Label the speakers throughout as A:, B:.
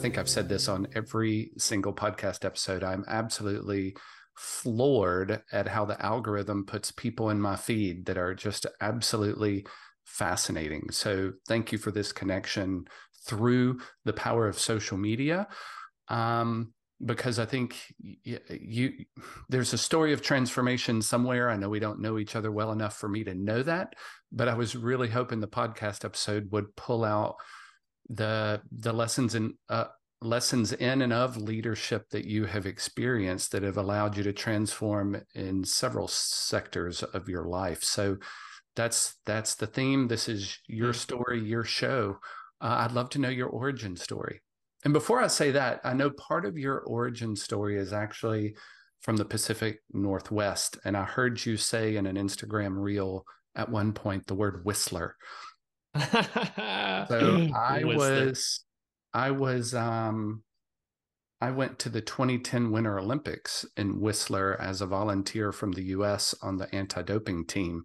A: think I've said this on every single podcast episode. I'm absolutely floored at how the algorithm puts people in my feed that are just absolutely fascinating. So thank you for this connection through the power of social media. Um, because I think you, you, there's a story of transformation somewhere. I know we don't know each other well enough for me to know that, but I was really hoping the podcast episode would pull out the the lessons in uh, lessons in and of leadership that you have experienced that have allowed you to transform in several sectors of your life. So that's that's the theme. This is your mm. story, your show. Uh, I'd love to know your origin story. And before I say that, I know part of your origin story is actually from the Pacific Northwest. And I heard you say in an Instagram reel at one point the word whistler. so I whistler. was, I was, um, I went to the 2010 Winter Olympics in Whistler as a volunteer from the US on the anti doping team.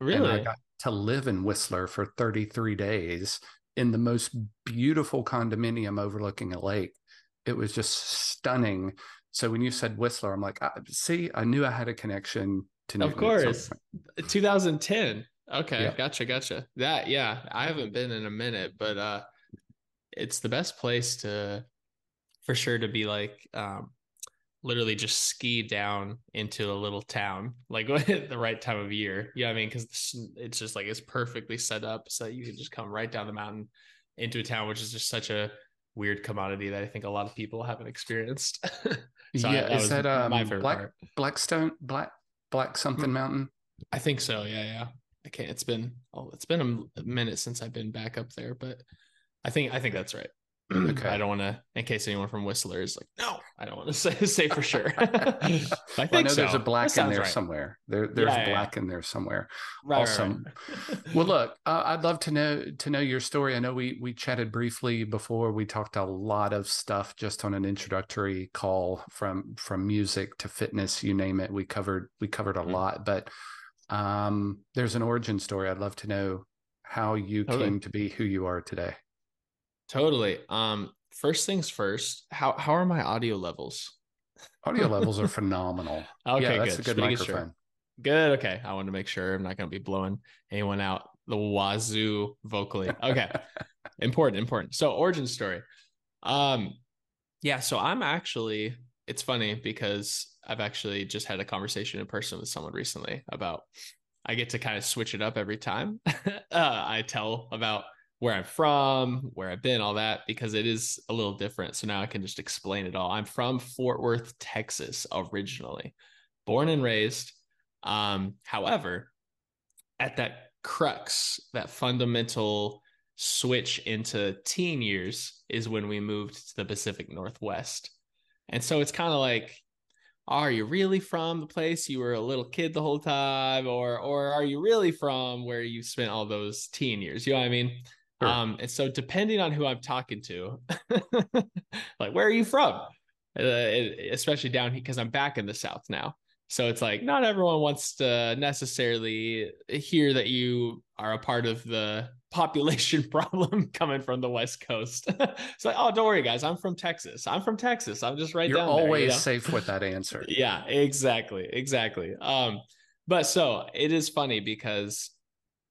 B: Really?
A: And I got to live in Whistler for 33 days in the most beautiful condominium overlooking a lake. It was just stunning. So when you said Whistler, I'm like, see, I knew I had a connection to
B: Newton. Of course. 2010. Okay, yeah. gotcha, gotcha. That yeah, I haven't been in a minute, but uh it's the best place to for sure to be like um literally just ski down into a little town like at the right time of year. You know what I mean? Because it's just like it's perfectly set up so you can just come right down the mountain into a town, which is just such a weird commodity that I think a lot of people haven't experienced.
A: so yeah, I, that is that um, my favorite Black part. Blackstone Black Black something mm-hmm. mountain?
B: I think so. Yeah, yeah. I can't. It's been oh, it's been a minute since I've been back up there, but I think I think that's right. Okay. I don't want to, in case anyone from Whistler is like, no, I don't want to say, say for sure. I think
A: well, I know so. there's a black in there right. somewhere. There, there's yeah, black yeah. in there somewhere. Right, awesome. Right, well, look, uh, I'd love to know to know your story. I know we we chatted briefly before. We talked a lot of stuff just on an introductory call from from music to fitness, you name it. We covered we covered a mm-hmm. lot, but um, there's an origin story. I'd love to know how you totally. came to be who you are today.
B: Totally. Um, first things first, how how are my audio levels?
A: Audio levels are phenomenal. Okay, yeah, that's good. a good microphone. Sure.
B: Good. Okay. I want to make sure I'm not going to be blowing anyone out the wazoo vocally. Okay. important, important. So origin story. Um, yeah, so I'm actually it's funny because I've actually just had a conversation in person with someone recently about I get to kind of switch it up every time. uh, I tell about where I'm from, where I've been, all that, because it is a little different. So now I can just explain it all. I'm from Fort Worth, Texas, originally, born and raised. Um, however, at that crux, that fundamental switch into teen years is when we moved to the Pacific Northwest. And so it's kind of like, are you really from the place you were a little kid the whole time? Or or are you really from where you spent all those teen years? You know what I mean? Sure. Um, and so depending on who I'm talking to, like where are you from? Uh, especially down here because I'm back in the South now. So it's like not everyone wants to necessarily hear that you are a part of the population problem coming from the West Coast. it's like, oh, don't worry, guys. I'm from Texas. I'm from Texas. I'm just right there.
A: You're
B: down
A: always there,
B: you know?
A: safe with that answer.
B: yeah, exactly, exactly. Um, but so it is funny because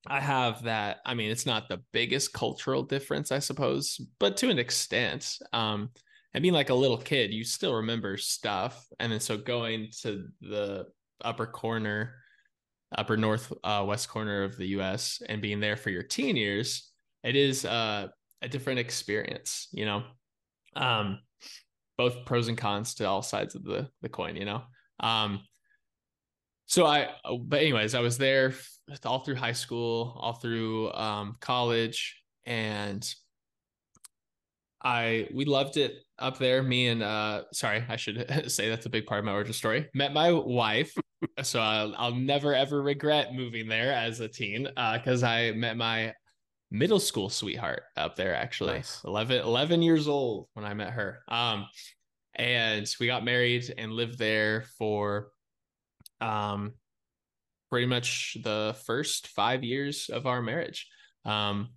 B: I have that. I mean, it's not the biggest cultural difference, I suppose, but to an extent. Um, and being like a little kid, you still remember stuff. And then so going to the upper corner, upper north uh, west corner of the US and being there for your teen years, it is uh, a different experience, you know. Um, both pros and cons to all sides of the the coin, you know. Um, so I, but anyways, I was there all through high school, all through um, college, and I we loved it up there. Me and uh, sorry, I should say that's a big part of my origin story. Met my wife, so I'll, I'll never ever regret moving there as a teen because uh, I met my middle school sweetheart up there actually nice. 11, 11 years old when i met her um and we got married and lived there for um pretty much the first five years of our marriage. Um,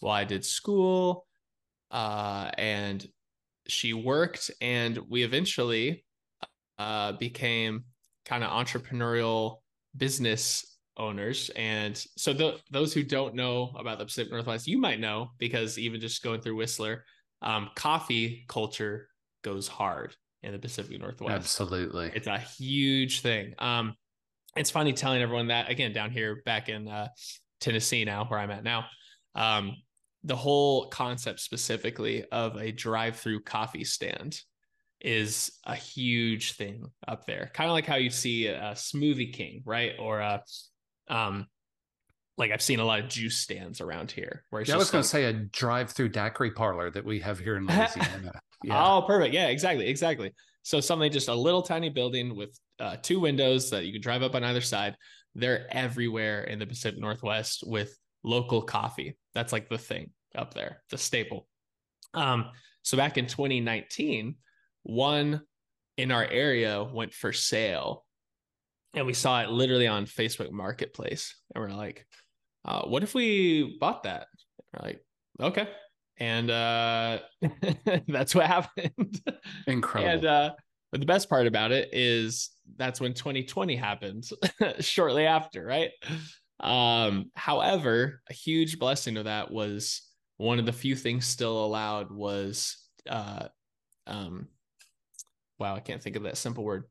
B: well, I did school, uh, and she worked, and we eventually uh, became kind of entrepreneurial business owners. And so the, those who don't know about the Pacific Northwest, you might know because even just going through Whistler, um, coffee culture goes hard in the Pacific Northwest.
A: Absolutely.
B: It's a huge thing. Um, it's funny telling everyone that again down here back in uh, Tennessee now, where I'm at now. Um, the whole concept specifically of a drive-through coffee stand is a huge thing up there. Kind of like how you see a Smoothie King, right? Or a um like I've seen a lot of juice stands around here.
A: Where yeah, I was going to say a drive-through daiquiri parlor that we have here in Louisiana.
B: Yeah. Oh, perfect. Yeah, exactly, exactly. So something just a little tiny building with uh, two windows that you can drive up on either side. They're everywhere in the Pacific Northwest with local coffee. That's like the thing up there, the staple. Um, so back in 2019, one in our area went for sale, and we saw it literally on Facebook Marketplace, and we're like, uh, "What if we bought that?" We're like, "Okay." And uh, that's what happened.
A: Incredible.
B: and uh, but the best part about it is that's when 2020 happened shortly after, right? Um, however, a huge blessing of that was one of the few things still allowed was uh um wow, I can't think of that simple word.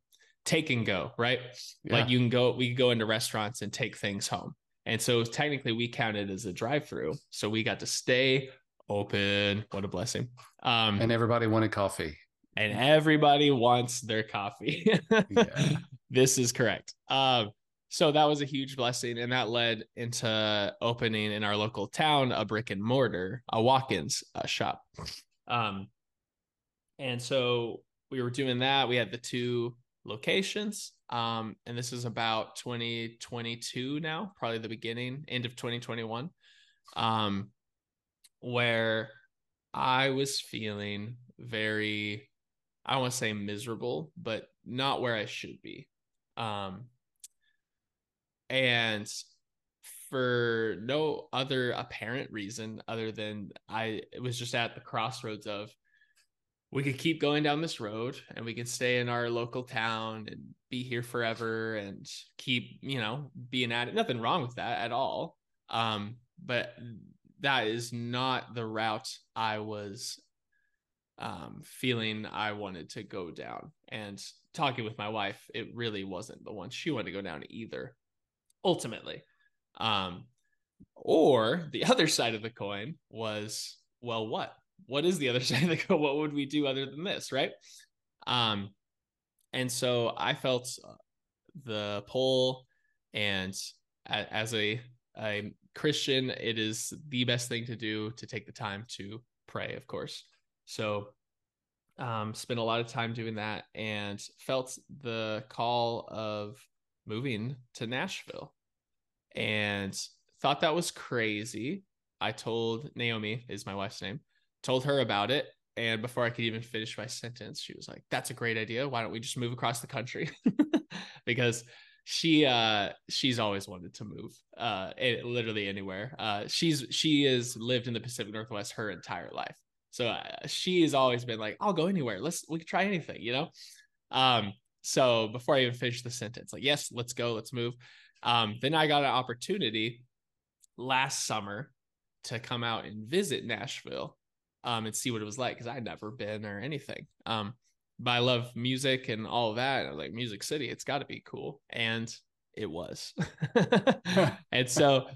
B: Take and go, right? Yeah. Like you can go, we can go into restaurants and take things home. And so technically we counted as a drive-through. So we got to stay open. What a blessing.
A: Um and everybody wanted coffee
B: and everybody wants their coffee. yeah. This is correct. Um, so that was a huge blessing, and that led into opening in our local town a brick and mortar, a walk-ins uh, shop. Um, and so we were doing that. We had the two locations, um, and this is about 2022 now, probably the beginning, end of 2021, um, where I was feeling very I don't want to say miserable, but not where I should be. Um, and for no other apparent reason other than I was just at the crossroads of we could keep going down this road and we could stay in our local town and be here forever and keep, you know, being at it. Nothing wrong with that at all. Um, but that is not the route I was um, feeling I wanted to go down. And talking with my wife, it really wasn't the one she wanted to go down either, ultimately. Um, or the other side of the coin was, well, what? What is the other side of the coin? What would we do other than this, right? Um, and so I felt uh, the pull, and as a a Christian, it is the best thing to do to take the time to pray, of course. So um, spent a lot of time doing that and felt the call of moving to Nashville and thought that was crazy. I told Naomi, is my wife's name, told her about it. And before I could even finish my sentence, she was like, That's a great idea. Why don't we just move across the country? because she uh she's always wanted to move uh it, literally anywhere uh she's she has lived in the pacific northwest her entire life so uh, she has always been like, I'll go anywhere. Let's we can try anything, you know. Um, so before I even finish the sentence, like, yes, let's go, let's move. Um, then I got an opportunity last summer to come out and visit Nashville um, and see what it was like because I'd never been or anything. Um, but I love music and all of that. I was like Music City, it's got to be cool, and it was. and so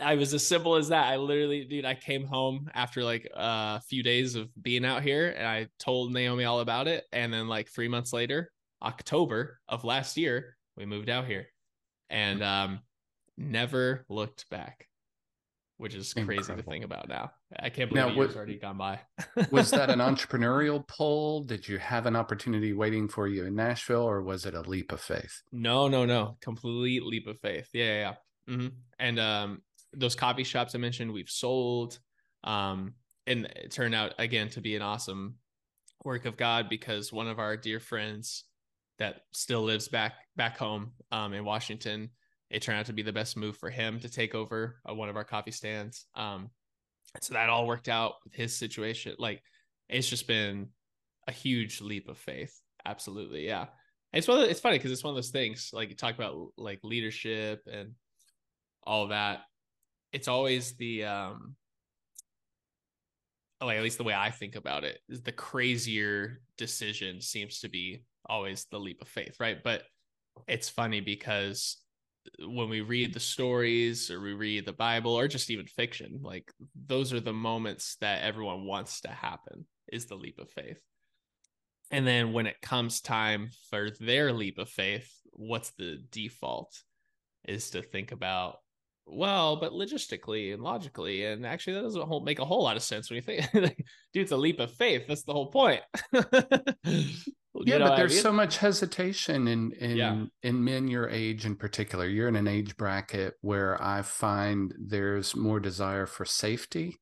B: I was as simple as that. I literally, dude, I came home after like a few days of being out here and I told Naomi all about it. And then, like, three months later, October of last year, we moved out here and um, never looked back, which is crazy Incredible. to think about now. I can't believe now, a already gone by.
A: was that an entrepreneurial pull? Did you have an opportunity waiting for you in Nashville or was it a leap of faith?
B: No, no, no. Complete leap of faith. Yeah, yeah. yeah. Mm-hmm. And um, those coffee shops I mentioned, we've sold. Um, and it turned out again to be an awesome work of God because one of our dear friends that still lives back back home um, in Washington it turned out to be the best move for him to take over uh, one of our coffee stands. Um, so that all worked out with his situation. Like it's just been a huge leap of faith. Absolutely, yeah. It's one. The, it's funny because it's one of those things. Like you talk about like leadership and all that. It's always the um, like at least the way I think about it is the crazier decision seems to be always the leap of faith, right? But it's funny because when we read the stories or we read the Bible or just even fiction, like those are the moments that everyone wants to happen is the leap of faith. And then when it comes time for their leap of faith, what's the default is to think about, well, but logistically and logically, and actually that doesn't whole, make a whole lot of sense when you think, dude, it's a leap of faith. That's the whole point.
A: yeah, but there's I mean? so much hesitation in in yeah. in men your age in particular. You're in an age bracket where I find there's more desire for safety,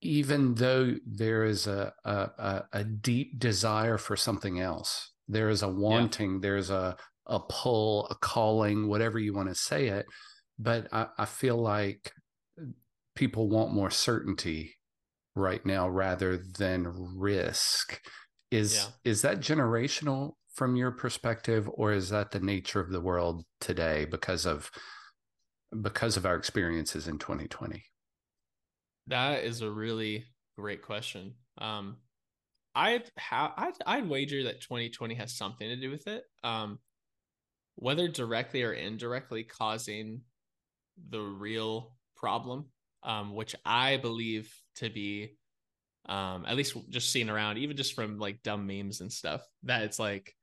A: even though there is a a, a deep desire for something else. There is a wanting. Yeah. There's a a pull, a calling, whatever you want to say it. But I, I feel like people want more certainty right now rather than risk is yeah. is that generational from your perspective or is that the nature of the world today because of because of our experiences in 2020
B: that is a really great question. Um i'd have I'd, I'd wager that 2020 has something to do with it. Um whether directly or indirectly causing the real problem um which i believe to be um at least just seeing around even just from like dumb memes and stuff that it's like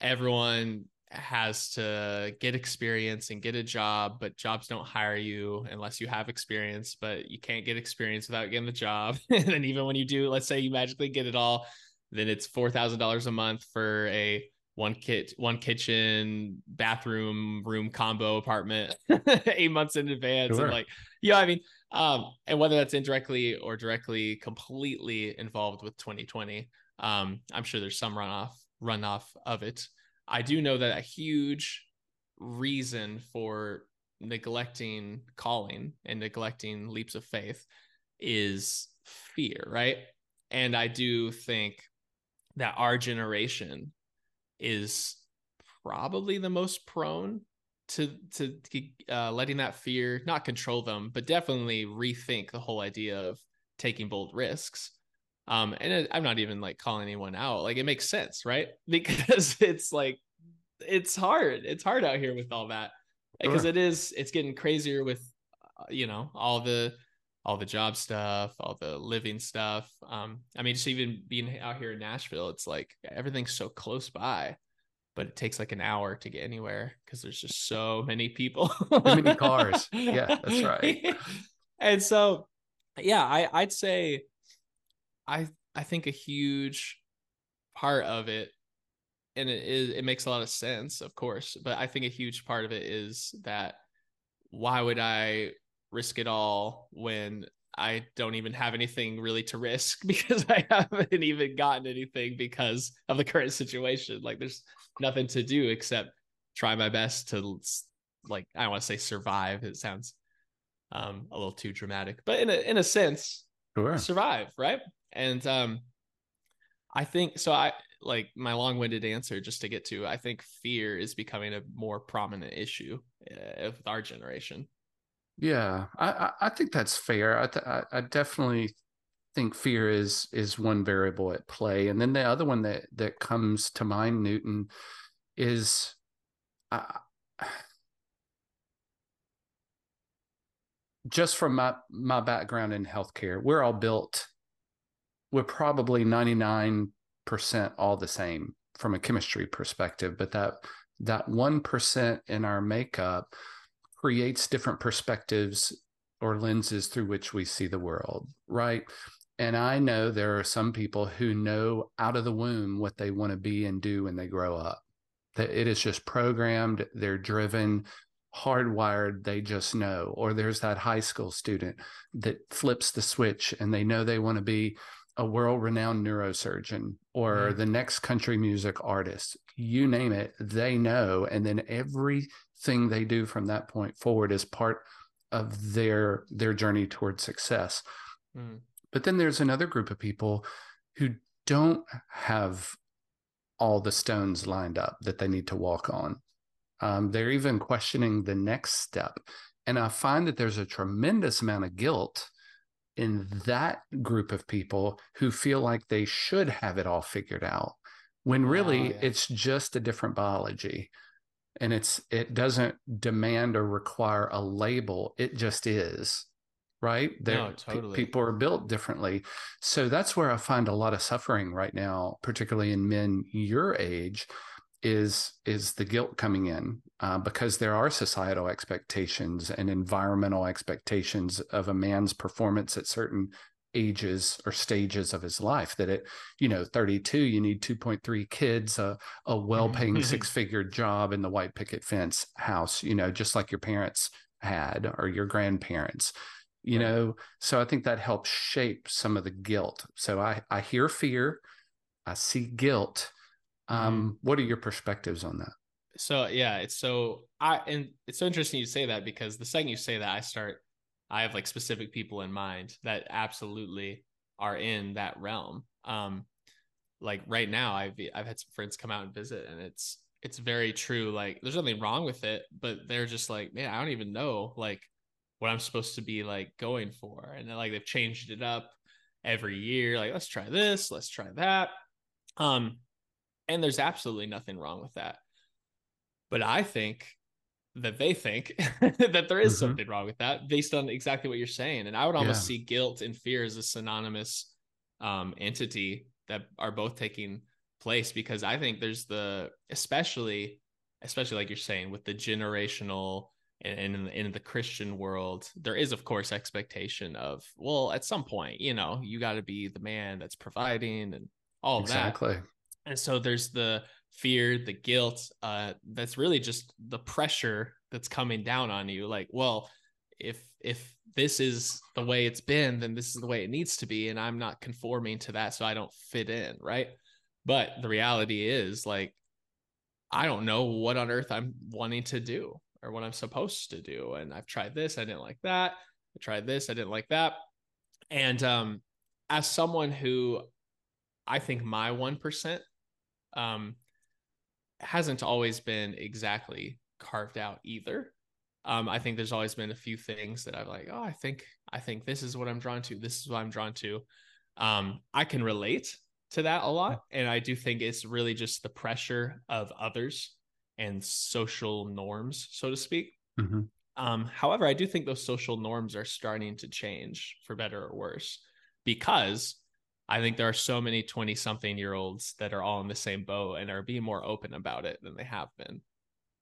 B: everyone has to get experience and get a job but jobs don't hire you unless you have experience but you can't get experience without getting the job and then even when you do let's say you magically get it all then it's $4000 a month for a one kit one kitchen bathroom room combo apartment eight months in advance sure. and like yeah i mean um, and whether that's indirectly or directly completely involved with 2020, um, I'm sure there's some runoff runoff of it. I do know that a huge reason for neglecting calling and neglecting leaps of faith is fear, right? And I do think that our generation is probably the most prone to to uh, letting that fear not control them, but definitely rethink the whole idea of taking bold risks. Um, and it, I'm not even like calling anyone out. Like it makes sense, right? Because it's like it's hard. It's hard out here with all that because sure. it is. It's getting crazier with uh, you know all the all the job stuff, all the living stuff. Um, I mean, just even being out here in Nashville, it's like everything's so close by but it takes like an hour to get anywhere because there's just so many people.
A: Too many cars. Yeah, that's right.
B: and so, yeah, I I'd say, I I think a huge part of it, and it is it makes a lot of sense, of course, but I think a huge part of it is that why would I risk it all when I don't even have anything really to risk because I haven't even gotten anything because of the current situation. Like there's nothing to do except try my best to like I don't want to say survive. It sounds um a little too dramatic, but in a in a sense, sure. survive, right? And um I think so I like my long-winded answer just to get to I think fear is becoming a more prominent issue uh, with our generation.
A: Yeah, I I think that's fair. I th- I definitely think fear is is one variable at play, and then the other one that that comes to mind, Newton, is. Just from my my background in healthcare, we're all built. We're probably ninety nine percent all the same from a chemistry perspective, but that that one percent in our makeup creates different perspectives or lenses through which we see the world, right? And I know there are some people who know out of the womb what they want to be and do when they grow up. That it is just programmed, they're driven, hardwired, they just know. Or there's that high school student that flips the switch and they know they want to be a world renowned neurosurgeon or mm-hmm. the next country music artist. You name it, they know. And then everything they do from that point forward is part of their their journey towards success. Mm. But then there's another group of people who don't have all the stones lined up that they need to walk on. Um, they're even questioning the next step. And I find that there's a tremendous amount of guilt in that group of people who feel like they should have it all figured out when really oh, yeah. it's just a different biology and it's it doesn't demand or require a label it just is right there no, totally. people are built differently so that's where i find a lot of suffering right now particularly in men your age is is the guilt coming in uh, because there are societal expectations and environmental expectations of a man's performance at certain ages or stages of his life that it you know 32 you need 2.3 kids a, a well-paying six-figure job in the white picket fence house you know just like your parents had or your grandparents you right. know? So i think that helps shape some of the guilt. So i i hear fear i see guilt. Um, mm what are your perspectives on that?
B: So yeah, it's so I and it's so interesting you say that because the second you say that, I start I have like specific people in mind that absolutely are in that realm. Um, like right now, I've I've had some friends come out and visit, and it's it's very true. Like there's nothing wrong with it, but they're just like, man, I don't even know like what I'm supposed to be like going for, and like they've changed it up every year. Like let's try this, let's try that. Um, and there's absolutely nothing wrong with that. But I think that they think that there is mm-hmm. something wrong with that based on exactly what you're saying. And I would almost yeah. see guilt and fear as a synonymous um, entity that are both taking place because I think there's the, especially, especially like you're saying with the generational and in, in the Christian world, there is of course expectation of, well, at some point, you know, you got to be the man that's providing and all exactly. that. Exactly and so there's the fear the guilt uh that's really just the pressure that's coming down on you. Like well if if this is the way it's been then this is the way it needs to be and i'm not conforming to that so i don't fit in right? But the reality is like i don't know what on earth i'm wanting to do or what i'm supposed to do and i've tried this i didn't like that i tried this i didn't like that. And um as someone who i think my 1% um, hasn't always been exactly carved out either. Um, I think there's always been a few things that I'm like, oh, I think I think this is what I'm drawn to. This is what I'm drawn to. Um, I can relate to that a lot, and I do think it's really just the pressure of others and social norms, so to speak. Mm-hmm. Um, however, I do think those social norms are starting to change for better or worse because I think there are so many 20 something year olds that are all in the same boat and are being more open about it than they have been.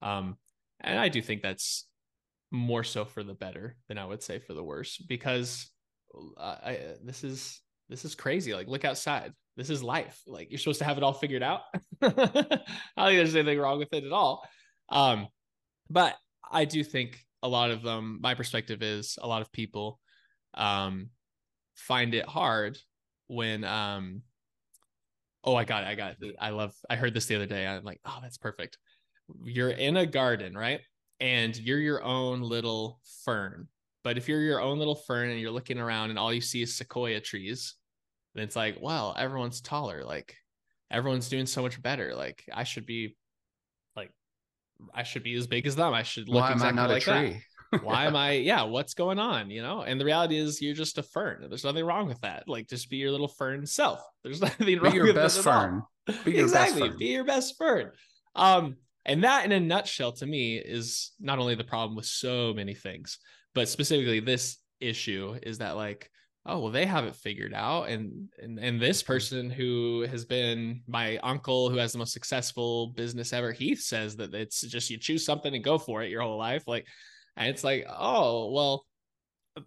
B: Um, and I do think that's more so for the better than I would say for the worse because uh, I, this is this is crazy. Like look outside. This is life. Like you're supposed to have it all figured out. I don't think there's anything wrong with it at all. Um, but I do think a lot of them. My perspective is a lot of people um, find it hard when um oh I got it, I got it. I love I heard this the other day. I'm like, oh, that's perfect. You're in a garden, right? And you're your own little fern. But if you're your own little fern and you're looking around and all you see is sequoia trees, then it's like, well, everyone's taller. Like everyone's doing so much better. Like I should be like I should be as big as them. I should look Why exactly like a tree? that why am I? Yeah, what's going on? You know, and the reality is you're just a fern. There's nothing wrong with that. Like, just be your little fern self. There's nothing be wrong your with best fern. Be your exactly. Best fern. Be your best fern. Um, and that, in a nutshell, to me, is not only the problem with so many things, but specifically this issue is that like oh well they have it figured out and and and this person who has been my uncle who has the most successful business ever he says that it's just you choose something and go for it your whole life like and it's like, oh, well,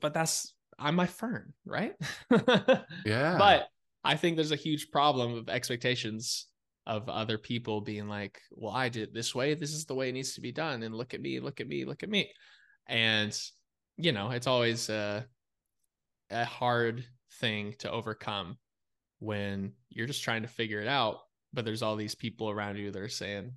B: but that's I'm my fern, right?
A: yeah.
B: But I think there's a huge problem of expectations of other people being like, well, I did it this way. This is the way it needs to be done. And look at me, look at me, look at me. And, you know, it's always a, a hard thing to overcome when you're just trying to figure it out but there's all these people around you that are saying,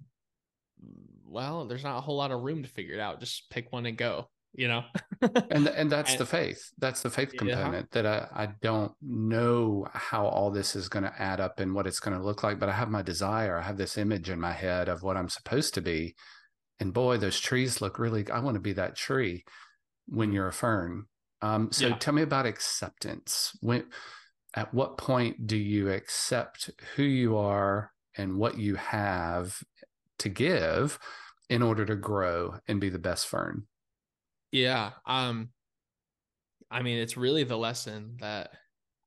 B: well, there's not a whole lot of room to figure it out. Just pick one and go, you know?
A: and and that's
B: And-
A: the faith. That's the faith
B: Yeah.
A: component that I, I don't know how all this is going to add up and what it's going to look like, but I have my desire. I have this image in my head of what I'm supposed to be. And boy, those trees look really I want to be that tree when you're a fern. Um, so
B: Yeah.
A: tell me about acceptance. When at what point do you accept who you are and what you have to give in order to grow and be the best fern?
B: Yeah. Um I mean, it's really the lesson that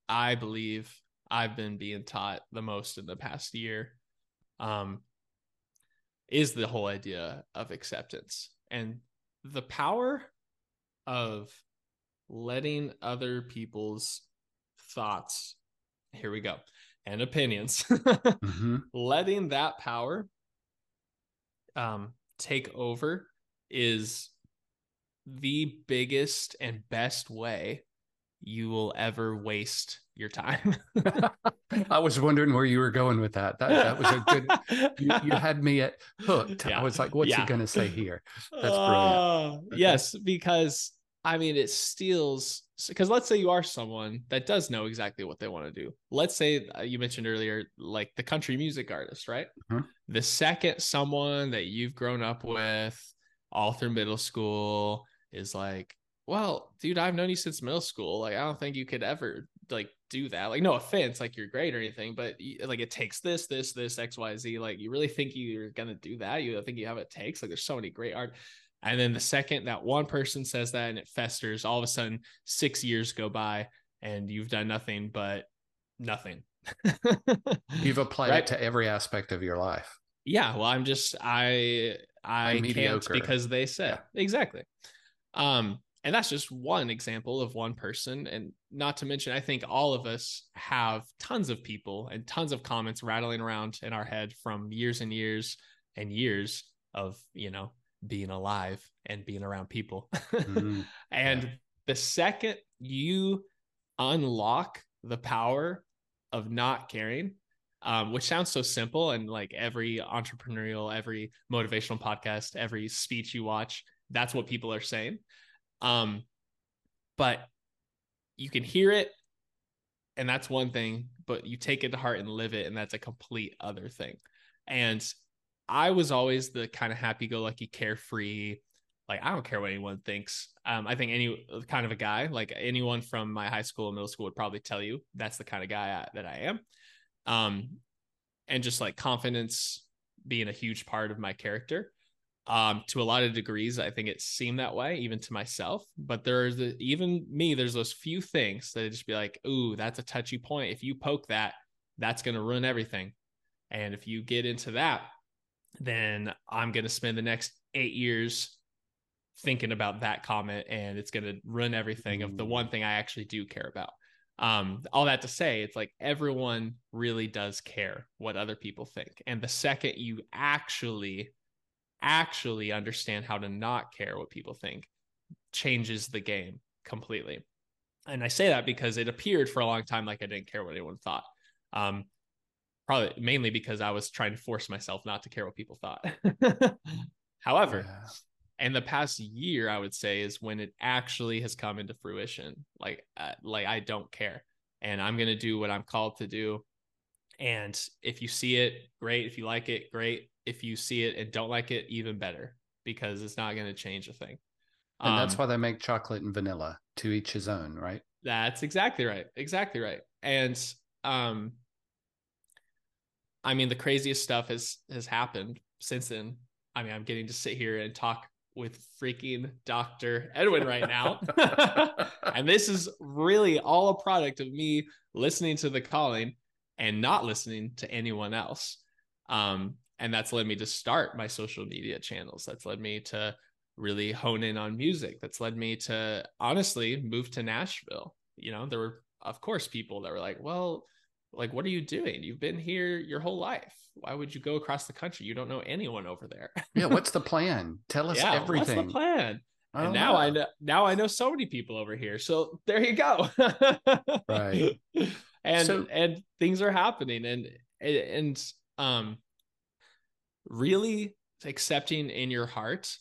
B: I believe I've been being taught the most in the past year. Um is the whole idea of acceptance and the power of letting other people's thoughts here we go and opinions
A: hmm
B: letting that power um take over is the biggest and best way you will ever waste your time.
A: I was wondering where you were going with that. That that was a good. You, you had me at hooked.
B: Yeah.
A: I was like, "What's
B: Yeah.
A: he going to say here?" That's brilliant.
B: Uh. Yes, because I mean, it steals. Because let's say you are someone that does know exactly what they want to do. Let's say uh, you mentioned earlier, like the country music artist, right?
A: Mhm.
B: The second someone that you've grown up with all through middle school is like, well, dude, I've known you since middle school. Like, I don't think you could ever like do that. Like, no offense, like you're great or anything, but like it takes this, this, this, X, Y, Z. Like, you really think you're gonna do that? You think you have what it takes? Like, there's so many great art. And then the second that one person says that and it festers, all of a sudden six years go by and you've done nothing but nothing.
A: You've applied
B: Right.
A: it to every aspect of your life.
B: Yeah well i'm just i i
A: I'm
B: can't
A: mediocre.
B: because they said exactly um and that's just one example of one person and not to mention i think all of us have tons of people and tons of comments rattling around in our head from years and years and years of you know being alive and being around people
A: Mhm.
B: and
A: Yeah.
B: the second you unlock the power of not caring, um, which sounds so simple, and like every entrepreneurial, every motivational podcast, every speech you watch, that's what people are saying. Um, but you can hear it, and that's one thing, but you take it to heart and live it, and that's a complete other thing. And I was always the kind of happy go lucky, carefree, like I don't care what anyone thinks. Um, I think any kind of a guy, like anyone from my high school and middle school would probably tell you that's the kind of guy I, that I am. Um, and just like confidence being a huge part of my character. Um, to a lot of degrees, I think it seemed that way, even to myself. But there's the, even me, there's those few things that just be like, ooh, that's a touchy point. If you poke that, that's going to ruin everything. And if you get into that, then I'm going to spend the next eight years thinking about that comment and it's going to ruin everything of the one thing I actually do care about. Um, all that to say, it's like everyone really does care what other people think. And the second you actually, actually understand how to not care what people think, changes the game completely. And I say that because it appeared for a long time like I didn't care what anyone thought. Um, probably mainly because I was trying to force myself not to care what people thought. However,
A: Yeah.
B: And the past year i would say is when it actually has come into fruition like uh, like i don't care and i'm going to do what i'm called to do and if you see it great if you like it great if you see it and don't like it even better because it's not going to change a thing
A: And that's
B: Um,
A: why they make chocolate and vanilla to each his own, right?
B: that's exactly right. Exactly right. And um I mean the craziest stuff has has happened since then. I mean, I'm getting to sit here and talk with freaking Dr. Edwin right now. and this is really all a product of me listening to the calling and not listening to anyone else. Um, and that's led me to start my social media channels. That's led me to really hone in on music. That's led me to honestly move to Nashville. You know, there were, of course, people that were like, well, like, what are you doing? You've been here your whole life. Why would you go across the country? You don't know anyone over there.
A: yeah. What's the plan? Tell us
B: yeah,
A: everything.
B: what's the plan?
A: I
B: and now I know now I know so many people over here. So there you go.
A: Right.
B: And
A: So-
B: and things are happening and and Um, really accepting in your heart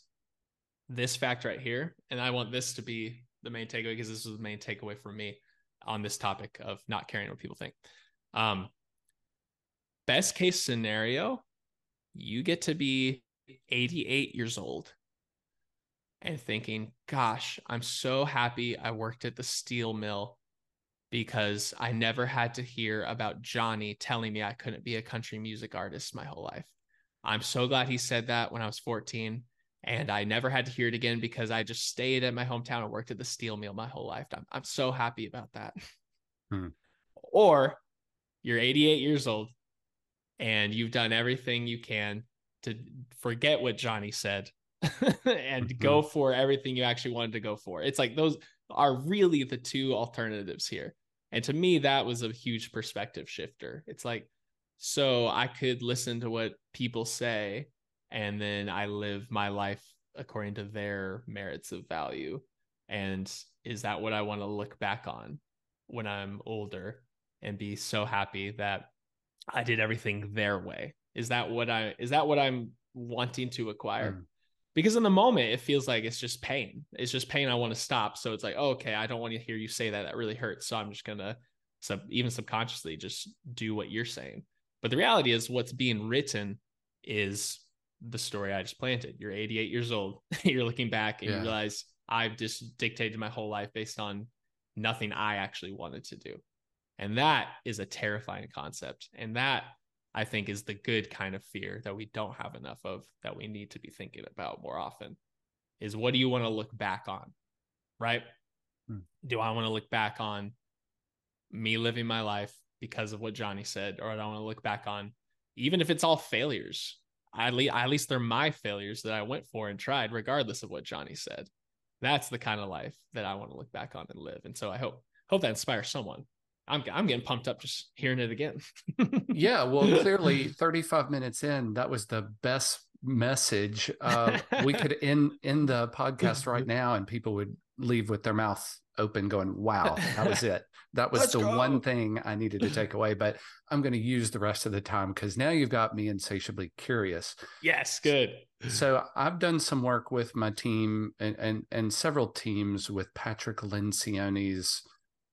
B: this fact right here, and I want this to be the main takeaway because this was the main takeaway for me on this topic of not caring what people think. Um, best case scenario, you get to be 88 years old and thinking, gosh, I'm so happy I worked at the steel mill because I never had to hear about Johnny telling me I couldn't be a country music artist my whole life. I'm so glad he said that when I was 14 and I never had to hear it again because I just stayed at my hometown and worked at the steel mill my whole life. I'm, I'm so happy about that. Hmm. Or you're 88 years old and you've done everything you can to forget what Johnny said and mm-hmm. go for everything you actually wanted to go for. It's like those are really the two alternatives here. And to me, that was a huge perspective shifter. It's like, so I could listen to what people say and then I live my life according to their merits of value. And is that what I want to look back on when I'm older and be so happy that I did everything their way? Is that what I is that what I'm wanting to acquire? Mm. Because in the moment it feels like it's just pain. It's just pain I want to stop. So it's like, oh, okay, I don't want to hear you say that. That really hurts. So I'm just gonna sub even subconsciously just do what you're saying. But the reality is what's being written is the story I just planted. You're 88 years old. You're looking back and yeah. you realize I've just dictated my whole life based on nothing I actually wanted to do. And that is a terrifying concept. And that I think is the good kind of fear that we don't have enough of that we need to be thinking about more often is what do you want to look back on? Right? Hmm. Do I want to look back on me living my life because of what Johnny said, or do I want to look back on even if it's all failures? At least, at least they're my failures that I went for and tried, regardless of what Johnny said. That's the kind of life that I want to look back on and live. And so I hope hope that inspires someone. I'm I'm getting pumped up just hearing it again.
A: yeah, well, clearly, 35 minutes in, that was the best message. Uh, we could end end the podcast right now, and people would leave with their mouth open, going, "Wow, that was it. That was Let's the go. one thing I needed to take away." But I'm going to use the rest of the time because now you've got me insatiably curious.
B: Yes, good.
A: So I've done some work with my team and and, and several teams with Patrick Lencioni's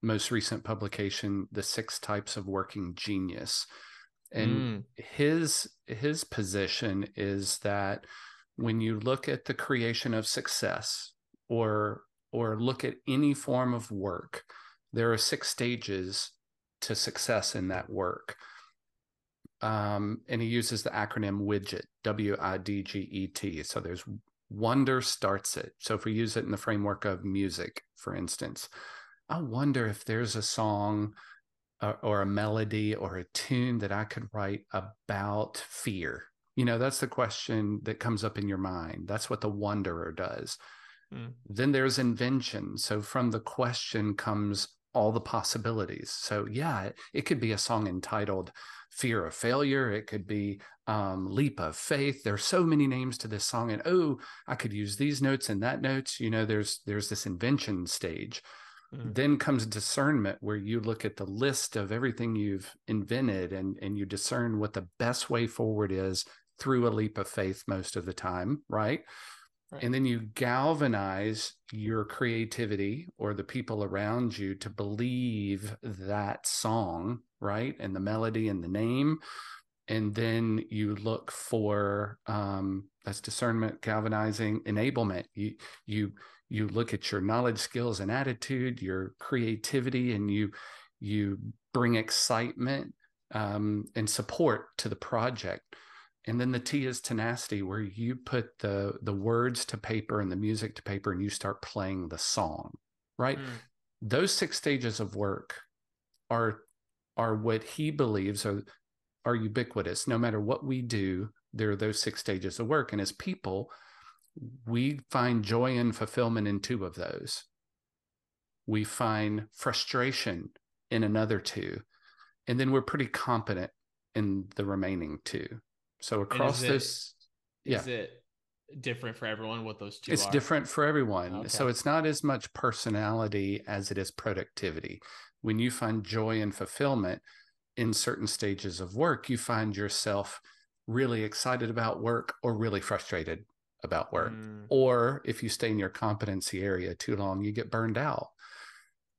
A: most recent publication, "The Six Types of Working Genius." And mm. his his position is that when you look at the creation of success or or look at any form of work, there are six stages to success in that work. Um, and he uses the acronym WIDGET, W I D G E T. So there's wonder starts it. So if we use it in the framework of music, for instance, I wonder if there's a song or, uh, or a melody or a tune that I could write about fear. You know, that's the question that comes up in your mind. That's what the wanderer does. Mm. Then there's invention. So from the question comes all the possibilities. So yeah, it, it could be a song entitled Fear of Failure. It could be um, Leap of Faith. There's so many names to this song, and oh, I could use these notes and that notes. You know, there's there's this invention stage. Mm. Then comes discernment, where you look at the list of everything you've invented and and you discern what the best way forward is through a leap of faith most of the time, right? Right. And then you galvanize your creativity or the people around you to believe that song, right? And the melody and the name. And then you look for um, that's discernment, galvanizing, enablement. You you you look at your knowledge, skills, and attitude, your creativity, and you you bring excitement um, and support to the project and then the T is tenacity, where you put the the words to paper and the music to paper, and you start playing the song. Right. Mm. Those six stages of work are are what he believes are are ubiquitous. No matter what we do, there are those six stages of work. And as people, we find joy and fulfillment in two of those. We find frustration in another two. And then we're pretty competent in the remaining two. So across is this,
B: it, yeah. is it different for everyone? What those two?
A: It's
B: are?
A: different for everyone. Okay. So it's not as much personality as it is productivity. When you find joy and fulfillment, in certain stages of work, you find yourself really excited about work or really frustrated about work. Mm. Or if you stay in your competency area too long, you get burned out.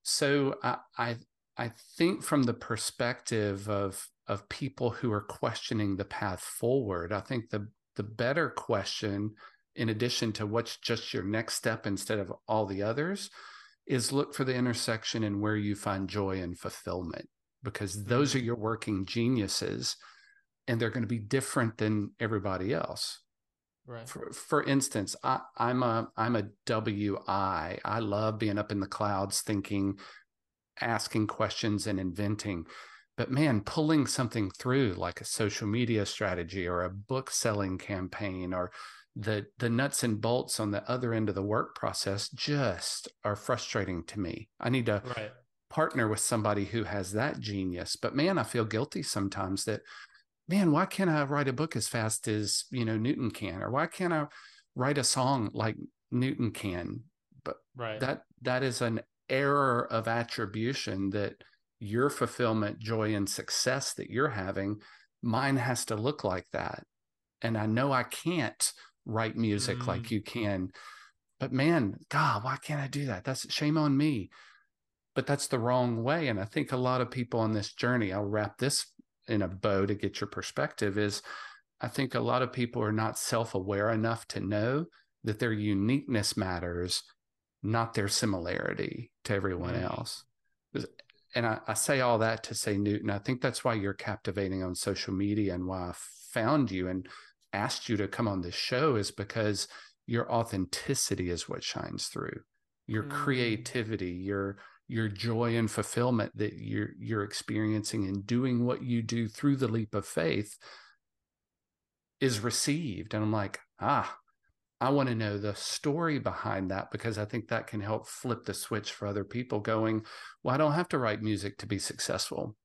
A: So I, I, I think from the perspective of of people who are questioning the path forward, I think the the better question, in addition to what's just your next step instead of all the others, is look for the intersection and where you find joy and fulfillment, because those are mm-hmm. your working geniuses and they're going to be different than everybody else.
B: Right.
A: For, for instance, I, I'm a I'm a WI. I love being up in the clouds, thinking, asking questions, and inventing. But man, pulling something through like a social media strategy or a book selling campaign or the the nuts and bolts on the other end of the work process just are frustrating to me. I need to right. partner with somebody who has that genius. But man, I feel guilty sometimes that man, why can't I write a book as fast as, you know, Newton can? Or why can't I write a song like Newton can? But right. that that is an error of attribution that your fulfillment, joy, and success that you're having, mine has to look like that. And I know I can't write music mm. like you can. But man, God, why can't I do that? That's shame on me. But that's the wrong way. And I think a lot of people on this journey, I'll wrap this in a bow to get your perspective, is I think a lot of people are not self aware enough to know that their uniqueness matters, not their similarity to everyone else. And I, I, say all that to say, Newton, I think that's why you're captivating on social media and why I found you and asked you to come on this show is because your authenticity is what shines through. Your mm. creativity, your your joy and fulfillment that you're you're experiencing and doing what you do through the leap of faith is received. And i'm like ah i want to know the story behind that because i think that can help flip the switch for other people going well i don't have to write music to be successful.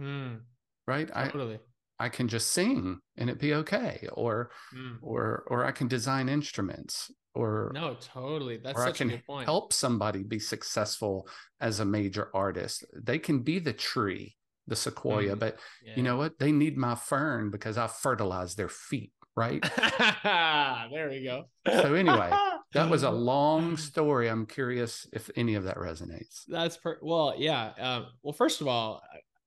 B: Mm,
A: right? Totally. i i can just sing and it be okay or mm. or or i can design instruments or
B: no totally that's such I can a good point.
A: help somebody be successful as a major artist. They can be the tree the sequoia mm, but yeah. you know what? They need my fern because i fertilize their feet right?
B: There we go.
A: So anyway that was a long story. I'm curious if any of that resonates.
B: That's per- well yeah um, well first of all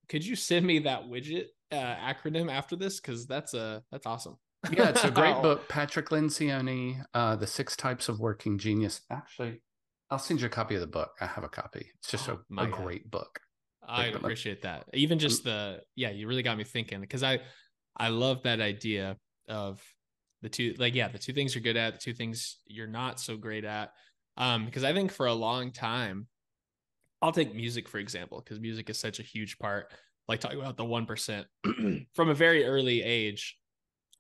B: could you send me that widget uh, acronym after this? Because that's a that's awesome
A: yeah, it's a great book. Patrick Lencioni, uh, The Six Types of Working Genius. Actually, I'll send you a copy of the book. I have a copy. It's just oh, a, a great book.
B: I appreciate that. Even just the yeah, you really got me thinking because I I love that idea of the two like yeah, the two things you're good at, the two things you're not so great at. Um, because I think for a long time, I'll take music for example, because music is such a huge part. Like talking about the one percent from a very early age,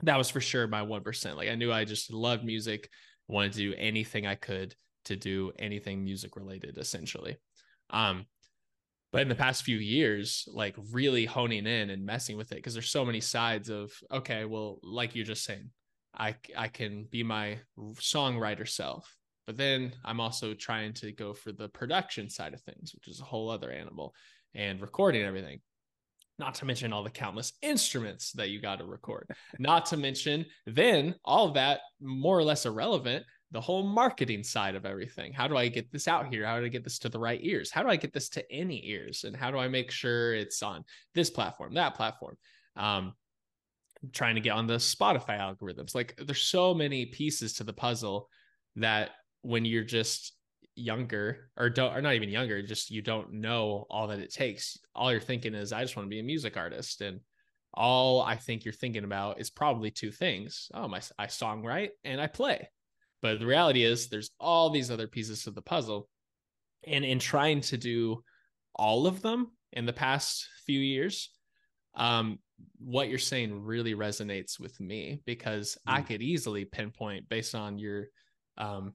B: that was for sure my 1%. Like I knew I just loved music, wanted to do anything I could to do anything music related essentially. Um but in the past few years like really honing in and messing with it because there's so many sides of okay, well like you're just saying, I I can be my songwriter self. But then I'm also trying to go for the production side of things, which is a whole other animal and recording everything not to mention all the countless instruments that you got to record. not to mention, then all that more or less irrelevant, the whole marketing side of everything. How do I get this out here? How do I get this to the right ears? How do I get this to any ears? And how do I make sure it's on this platform, that platform? Um, trying to get on the Spotify algorithms. Like there's so many pieces to the puzzle that when you're just younger or don't or not even younger just you don't know all that it takes. All you're thinking is i just want to be a music artist and all i think you're thinking about is probably two things. Oh my i songwrite and i play. But the reality is there's all these other pieces to the puzzle. And in trying to do all of them in the past few years um what you're saying really resonates with me because mm. i could easily pinpoint based on your um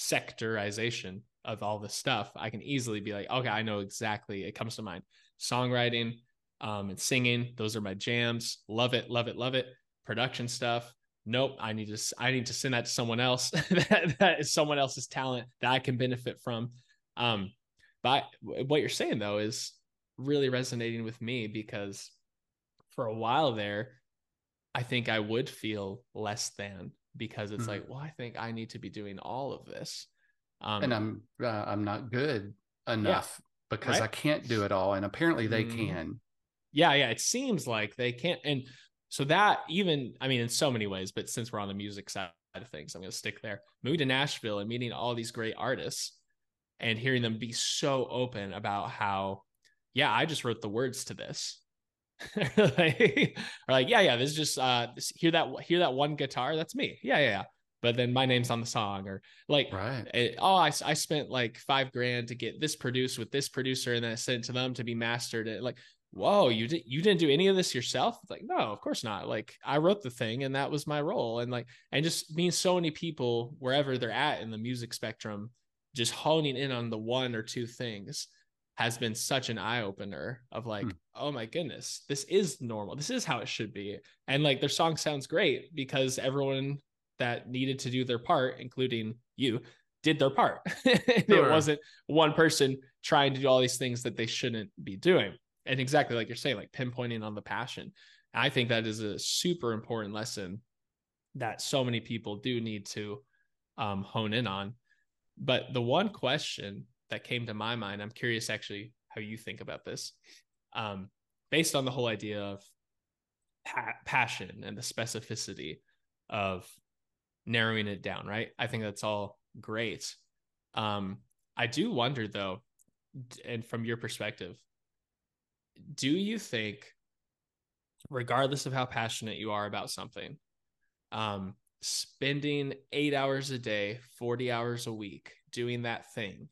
B: sectorization of all this stuff, I can easily be like, okay, I know exactly. It comes to mind. Songwriting um, and singing, those are my jams. Love it, love it, love it. Production stuff. Nope, I need to I need to send that to someone else. that, that is someone else's talent that I can benefit from. Um, but what you're saying though is really resonating with me because for a while there, I think I would feel less than because it's mm-hmm. like, well, I think I need to be doing all of this.
A: Um, and I'm uh, I'm not good enough yeah, because right? I can't do it all, and apparently they mm-hmm. can.
B: Yeah, yeah. It seems like they can't, and so that even I mean, in so many ways. But since we're on the music side of things, I'm going to stick there. Moving to Nashville and meeting all these great artists, and hearing them be so open about how, yeah, I just wrote the words to this. like, or like, yeah, yeah, this is just uh, this, hear that hear that one guitar, that's me. Yeah, yeah, yeah. But then my name's on the song or like right. it, oh I, I spent like five grand to get this produced with this producer and then I sent it to them to be mastered and like whoa you didn't you didn't do any of this yourself? It's like no of course not. Like i wrote the thing and that was my role and like and just being so many people wherever they're at in the music spectrum just honing in on the one or two things has been such an eye opener of like, hmm. oh my goodness, this is normal. This is how it should be. And like their song sounds great because everyone that needed to do their part, including you, did their part. sure. It wasn't one person trying to do all these things that they shouldn't be doing. And exactly like you're saying, like pinpointing on the passion. I think that is a super important lesson that so many people do need to um, hone in on. But the one question that came to my mind, I'm curious actually how you think about this, um, based on the whole idea of pa- passion and the specificity of narrowing it down, right? I think that's all great. Um, I do wonder though, and from your perspective, do you think, regardless of how passionate you are about something, um, spending eight hours a day, 40 hours a week doing that thing,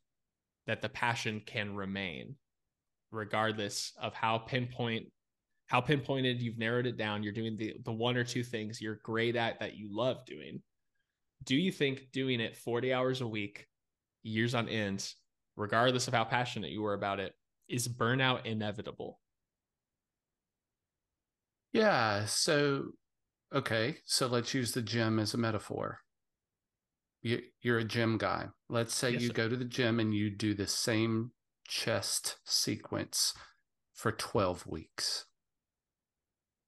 B: that the passion can remain, regardless of how pinpoint how pinpointed you've narrowed it down you're doing the the one or two things you're great at that you love doing do you think doing it 40 hours a week, years on end, regardless of how passionate you were about it, is burnout inevitable?
A: Yeah. So, okay. So let's use the gym as a metaphor. You, are a gym guy. Let's say yes, you sir. go to the gym and you do the same chest sequence for 12 weeks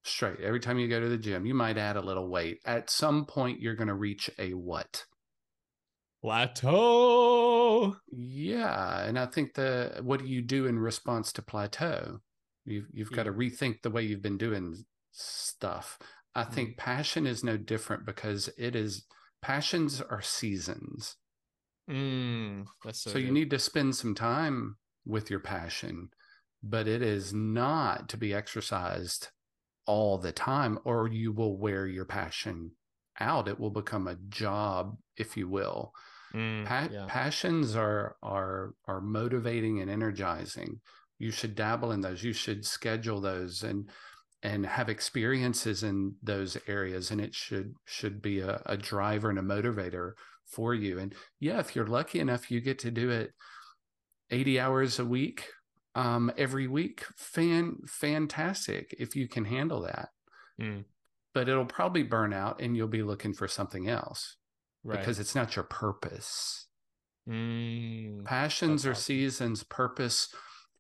A: straight. Every time you go to the gym, you might add a little weight. At some point, you're going to reach a what?
B: Plateau.
A: Yeah, and I think the what do you do in response to plateau? You've you've got to mm-hmm. rethink the way you've been doing stuff. I think mm-hmm. passion is no different because it is passions are seasons.
B: Mm,
A: so, so you need to spend some time with your passion, but it is not to be exercised all the time, or you will wear your passion out. It will become a job, if you will. Mm, pa- yeah. Passions are are are motivating and energizing. You should dabble in those. You should schedule those and and have experiences in those areas and it should should be a, a driver and a motivator for you and yeah if you're lucky enough you get to do it 80 hours a week um, every week, fan fantastic if you can handle that. Mm. But it'll probably burn out, and you'll be looking for something else right. because it's not your purpose. Mm. Passions or awesome. seasons, purpose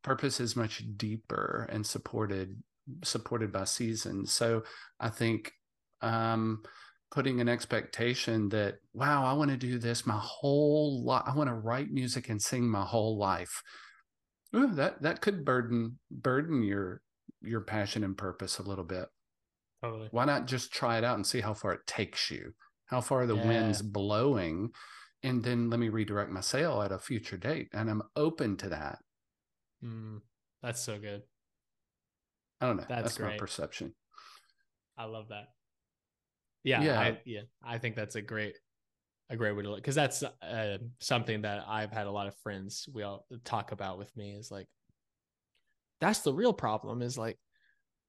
A: purpose is much deeper and supported supported by seasons. So I think um, putting an expectation that wow, I want to do this my whole life. I want to write music and sing my whole life Ooh, that that could burden burden your your passion and purpose a little bit. Totally. Why not just try it out and see how far it takes you? How far the yeah. wind's blowing, and then let me redirect my sail at a future date. And I'm open to that.
B: Mm, that's so good.
A: I don't know. That's, that's my perception.
B: I love that. Yeah, yeah, I, yeah. I think that's a great a great way to look because that's uh, something that I've had a lot of friends we all talk about with me is like that's the real problem is like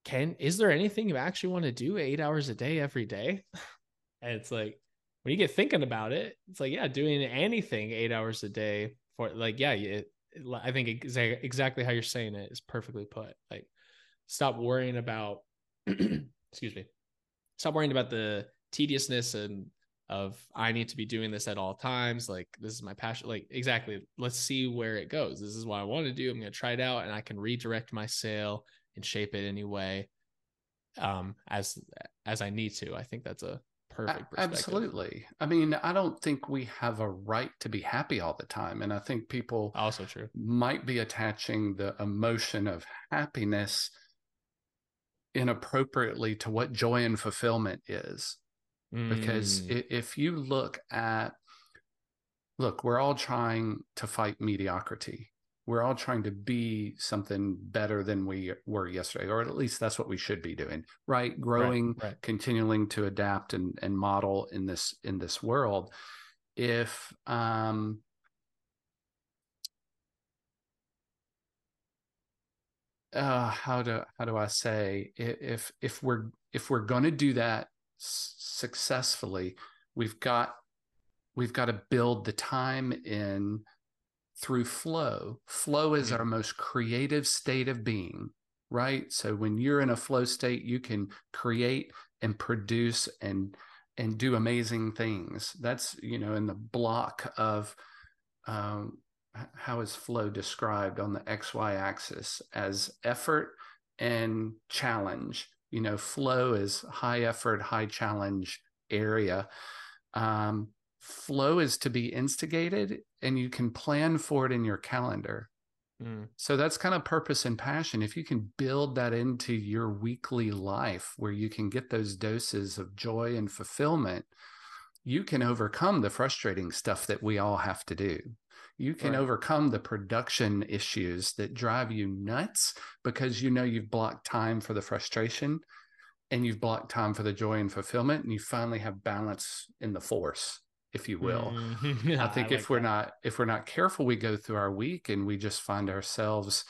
B: can is there anything you actually want to do eight hours a day every day and it's like when you get thinking about it it's like yeah doing anything eight hours a day for like yeah it, I think exactly how you're saying it is perfectly put like stop worrying about excuse me stop worrying about the tediousness and of I need to be doing this at all times. Like this is my passion. Like exactly. Let's see where it goes. This is what I want to do. I'm going to try it out, and I can redirect my sail and shape it anyway, um, as as I need to. I think that's a perfect.
A: Absolutely. I mean, I don't think we have a right to be happy all the time, and I think people
B: also true
A: might be attaching the emotion of happiness inappropriately to what joy and fulfillment is. Because
B: Mm,
A: if you look at look we're all trying to fight mediocrity. We're all trying to be something better than we were yesterday or at least that's what we should be doing right growing
B: right.
A: continuing to adapt and, and model in this in this world. If um uh how do how do i say if if we're if we're going to do that s- successfully we've got we've got to build the time in through flow. Flow is our most creative state of being right? So when you're in a flow state you can create and produce and and do amazing things. That's you know in the block of um, how is flow described on the xy axis as effort and challenge you know flow is high effort high challenge area um, flow is to be instigated and you can plan for it in your calendar
B: Mm,
A: so that's kind of purpose and passion. If you can build that into your weekly life where you can get those doses of joy and fulfillment, you can overcome the frustrating stuff that we all have to do. You can
B: Right.
A: overcome the production issues that drive you nuts because you know you've blocked time for the frustration and you've blocked time for the joy and fulfillment, and you finally have balance in the force, if you will.
B: mm.
A: I think
B: like
A: if we're
B: that.
A: not if we're not careful, we go through our week and we just find ourselves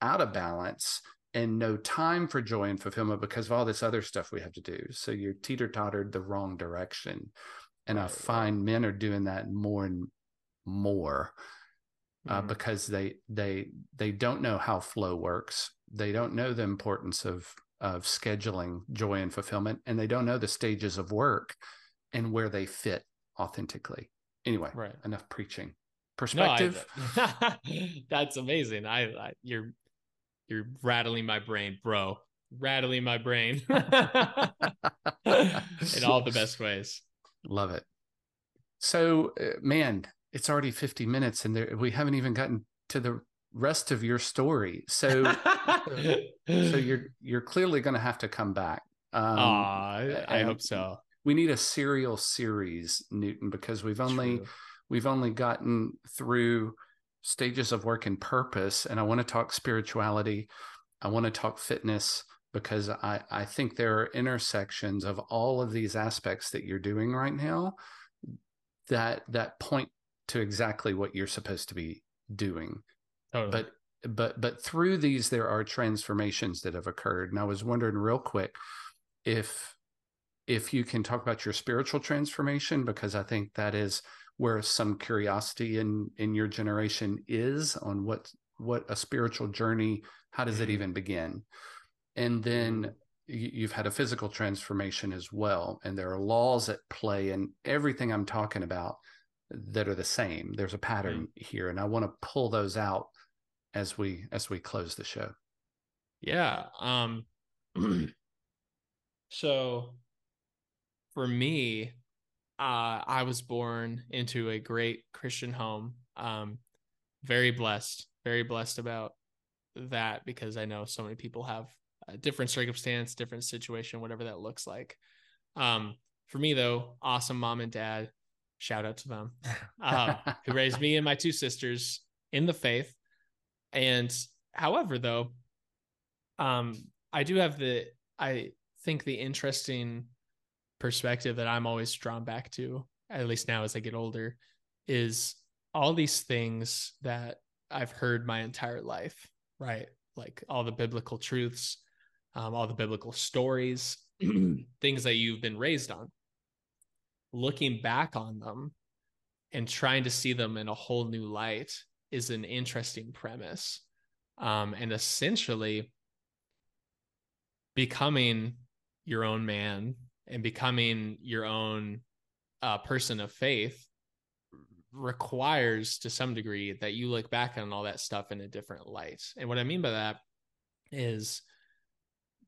A: out of balance and no time for joy and fulfillment because of all this other stuff we have to do. So you're teeter tottered the wrong direction. And I
B: Right, right.
A: find men are doing that more and more uh,
B: Mhm.
A: because they they they don't know how flow works. They don't know the importance of of scheduling joy and fulfillment, and they don't know the stages of work and where they fit authentically. Anyway,
B: Right.
A: enough preaching.
B: No, I-
A: Perspective.
B: that's amazing. I, I you're you're rattling my brain, bro. Rattling my brain in all the best ways.
A: Love it. So, uh, man, it's already 50 minutes and there, we haven't even gotten to the rest of your story. So, so you're you're clearly going to have to come back. Um,
B: Aw, I hope so.
A: we need a serial series, Newton, because we've only
B: True.
A: we've only gotten through stages of work and purpose and i want to talk spirituality i want to talk fitness because i i think there are intersections of all of these aspects that you're doing right now that that point to exactly what you're supposed to be doing
B: Totally.
A: but but but through these there are transformations that have occurred and i was wondering real quick if if you can talk about your spiritual transformation because i think that is where some curiosity in in your generation is on what what a spiritual journey how does it
B: Mhm.
A: even begin and then you- you've had a physical transformation as well and there are laws at play and everything i'm talking about that are the same there's a pattern here and i want to pull those out as we as we close the show
B: Yeah. Um so for me, uh I was born into a great Christian home. Um very blessed, very blessed about that because I know so many people have a different circumstance, different situation, whatever that looks like. Um for me though, awesome mom and dad, shout out to them. um, who raised me and my two sisters in the faith. And however, though, um, I do have the I think the interesting perspective that I'm always drawn back to, at least now as I get older, is all these things that I've heard my entire life, right? Like all the biblical truths, um, all the biblical stories, things that you've been raised on. Looking back on them and trying to see them in a whole new light is an interesting premise. Um, and essentially, becoming your own man and becoming your own a person of faith requires to some degree that you look back on all that stuff in a different light. And what I mean by that is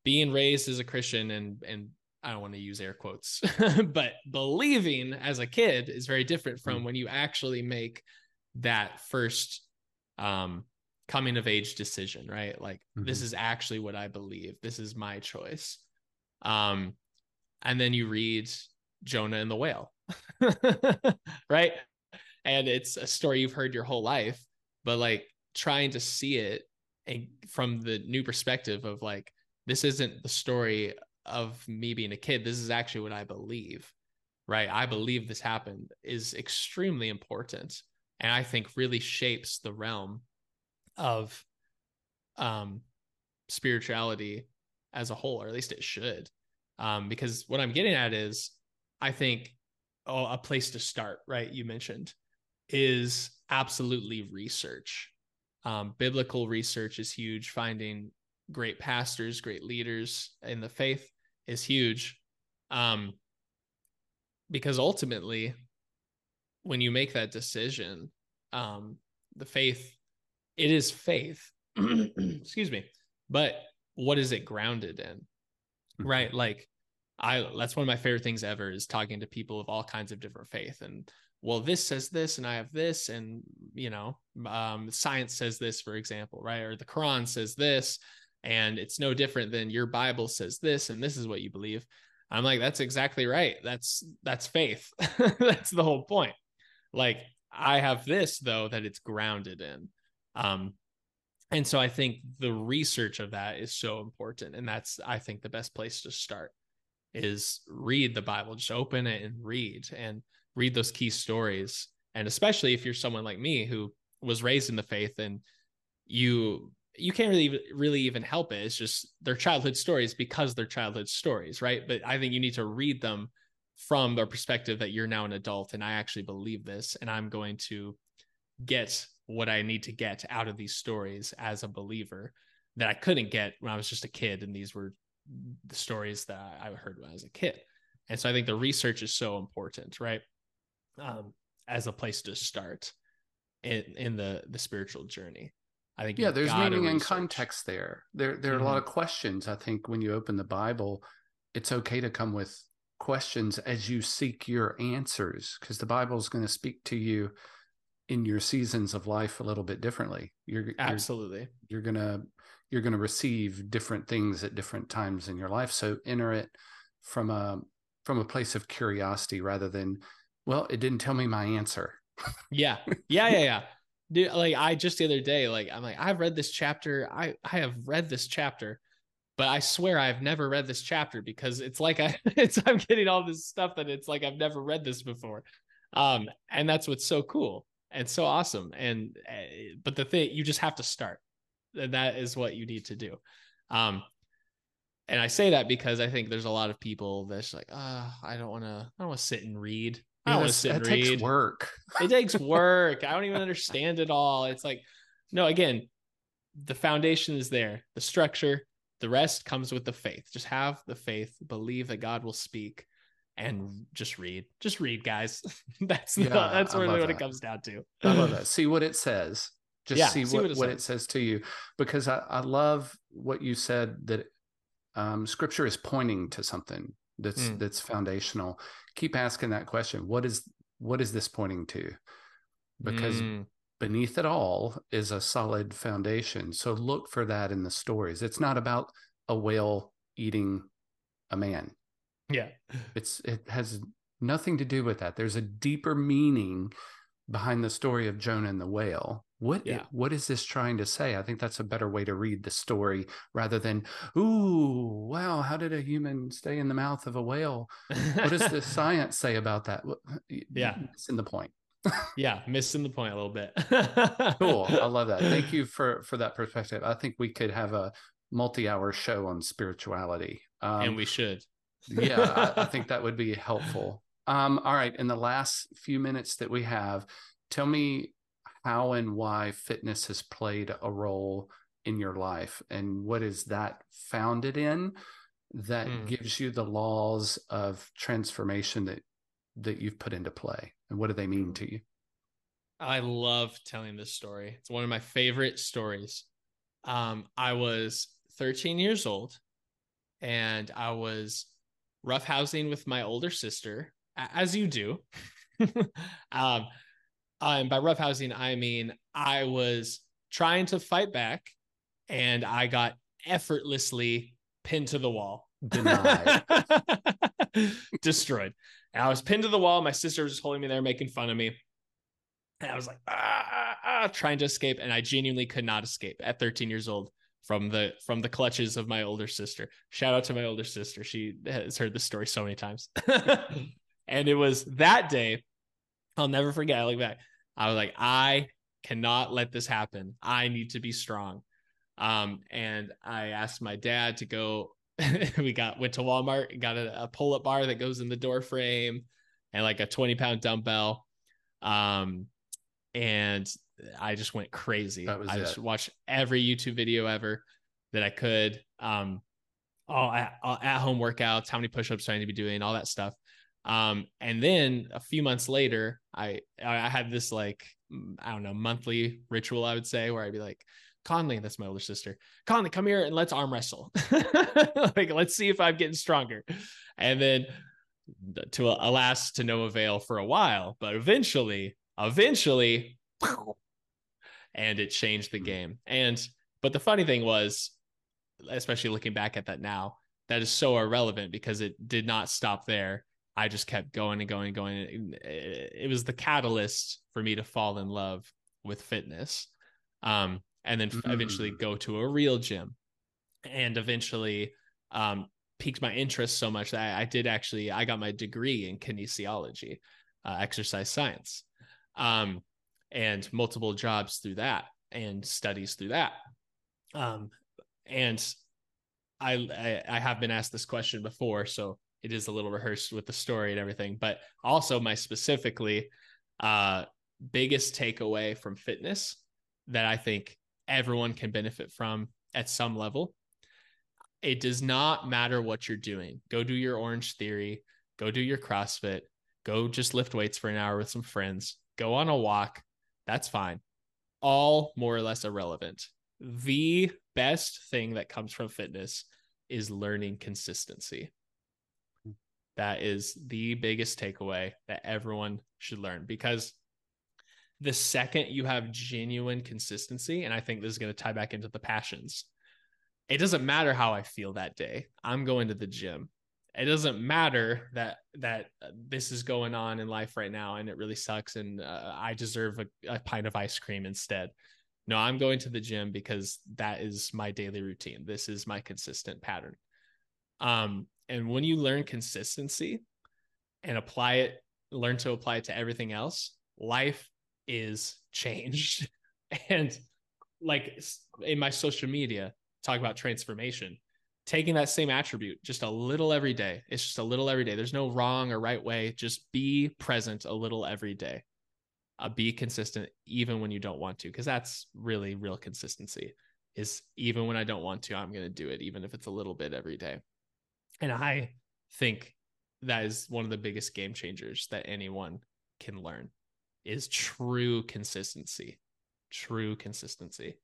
B: being raised as a Christian and and I don't want to use air quotes, but believing as a kid is very different from mm-hmm. when you actually make that first um coming of age decision, right? Like mm-hmm. this is actually what I believe. This is my choice. Um and then you read Jonah and the whale. right? and it's a story you've heard your whole life but like trying to see it and from the new perspective of like this isn't the story of me being a kid this is actually what i believe right i believe this happened is extremely important and i think really shapes the realm of um spirituality as a whole or at least it should um because what i'm getting at is i think oh a place to start right you mentioned is absolutely research. Um, biblical research is huge. Finding great pastors, great leaders in the faith is huge. Um, because ultimately, when you make that decision, um, the faith, it is faith. Excuse me. But what is it grounded in? Hmm. Right. Like, I, that's one of my favorite things ever is talking to people of all kinds of different faith. And well this says this and i have this and you know um, science says this for example right or the quran says this and it's no different than your bible says this and this is what you believe. I'm like that's exactly right. That's that's faith. That's the whole point. Like i have this though that it's grounded in. Um and so i think the research of that is so important and that's i think the best place to start is read the bible. Just open it and read and read those key stories. And especially if you're someone like me who was raised in the faith and you you can't really really even help it. It's just their childhood stories because they're childhood stories right? But i think you need to read them from the perspective that you're now an adult and i actually believe this and i'm going to get what i need to get out of these stories as a believer that i couldn't get when i was just a kid and these were the stories that i heard when i was a kid. And so i think the research is so important right? Um, as a place to start in in the the spiritual journey. I think
A: yeah, there's meaning and context there. There there are mm-hmm. a lot mm-hmm. of questions. I think when you open the Bible, it's okay to come with questions as you seek your answers because the Bible is going to speak to you in your seasons of life a little bit differently. You're
B: absolutely
A: you're, you're gonna you're gonna receive different things at different times in your life. So enter it from a from a place of curiosity rather than well, it didn't tell me my answer.
B: yeah. Yeah. Yeah. Yeah. Dude, like I just the other day, like I'm like, I've read this chapter. I I have read this chapter, but I swear I've never read this chapter because it's like I it's I'm getting all this stuff that it's like I've never read this before. Um, and that's what's so cool and so awesome. And uh, but the thing you just have to start. That is what you need to do. Um, and I say that because I think there's a lot of people that's like, ah, oh, I don't want to, I don't want to sit and read. I don't want to sit and read.
A: Takes work.
B: it takes work. I don't even understand it all. It's like, no, again, the foundation is there, the structure, the rest comes with the faith. Just have the faith, believe that God will speak, and just read. Just read, guys. that's yeah, the, that's really what that. it comes down to.
A: I love that. See what it says. Just yeah, see, see, what, what, it, what it says to you. Because I, I love what you said that um, scripture is pointing to something that's mm. that's foundational. Keep asking that question what is what is this pointing to? Because mm. beneath it all is a solid foundation. So look for that in the stories. It's not about a whale eating a man.
B: Yeah.
A: It's it has nothing to do with that. There's a deeper meaning behind the story of jonah and the whale what yeah. what is this trying to say? I think that's a better way to read the story rather than, ooh, wow, how did a human stay in the mouth of a whale? What does the science say about that?
B: Yeah,
A: missing the point.
B: yeah, missing the point a little bit.
A: cool, I love that. Thank you for for that perspective. I think we could have a multi-hour show on spirituality,
B: um, and we should.
A: yeah, I, I think that would be helpful. Um, all right, in the last few minutes that we have, tell me how and why fitness has played a role in your life and what is that founded in that mm. gives you the laws of transformation that that you've put into play and what do they mean to you
B: I love telling this story. It's one of my favorite stories. Um, I was 13 years old and I was roughhousing with my older sister, as you do. um, and by roughhousing, I mean I was trying to fight back and I got effortlessly pinned to the wall.
A: Denied.
B: Destroyed. And I was pinned to the wall. My sister was just holding me there, making fun of me. And I was like, ah, ah, ah, trying to escape. And I genuinely could not escape at 13 years old from the from the clutches of my older sister. Shout out to my older sister. She has heard this story so many times. and it was that day, I'll never forget. I look back. I was like, I cannot let this happen. I need to be strong. Um, and I asked my dad to go. we got went to Walmart, got a, a pull-up bar that goes in the door frame and like a 20 pound dumbbell. Um, and I just went crazy. I it. just watched every YouTube video ever that I could. Um, all at, all at home workouts, how many push-ups do I need to be doing, all that stuff. Um, and then a few months later, I I had this like I don't know monthly ritual I would say where I'd be like, Conley, that's my older sister. Conley, come here and let's arm wrestle. like let's see if I'm getting stronger. And then to alas to no avail for a while, but eventually eventually and it changed the hmm. game and but the funny thing was especially looking back at that now that is so irrelevant because it did not stop there i just kept going and going and going it was the catalyst for me to fall in love with fitness um, and then mm-hmm. eventually go to a real gym and eventually um, piqued my interest so much that I, I, did actually i got my degree in kinesiology uh, exercise science um, and multiple jobs through that and studies through that. Um, and I, I, I have been asked this question before, so it is a little rehearsed with the story and everything. But also my specifically uh, biggest takeaway from fitness that I think everyone can benefit from at some level. It does not matter what you're doing. Go do your Orange Theory. Go do your CrossFit. Go just lift weights for an hour with some friends go on a walk. That's fine. All more or less irrelevant. The best thing that comes from fitness is learning consistency. That is the biggest takeaway that everyone should learn because the second you have genuine consistency, and I think this is going to tie back into the passions, it doesn't matter how I feel that day. I'm going to the gym. It doesn't matter that that this is going on in life right now and it really sucks and uh, i deserve a, a, pint of ice cream instead. No i'm going to the gym because that is my daily routine. This is my consistent pattern. Um and when you learn consistency and apply it learn to apply it to everything else life is changed and like in my social media talk about transformation taking that same attribute just a little every day. It's just a little every day. There's no wrong or right way. Just be present a little every day. Uh, be consistent even when you don't want to, because that's really real consistency. Is even when I don't want to, I'm going to do it, even if it's a little bit every day. And I think that is one of the biggest game changers that anyone can learn is true consistency. True consistency.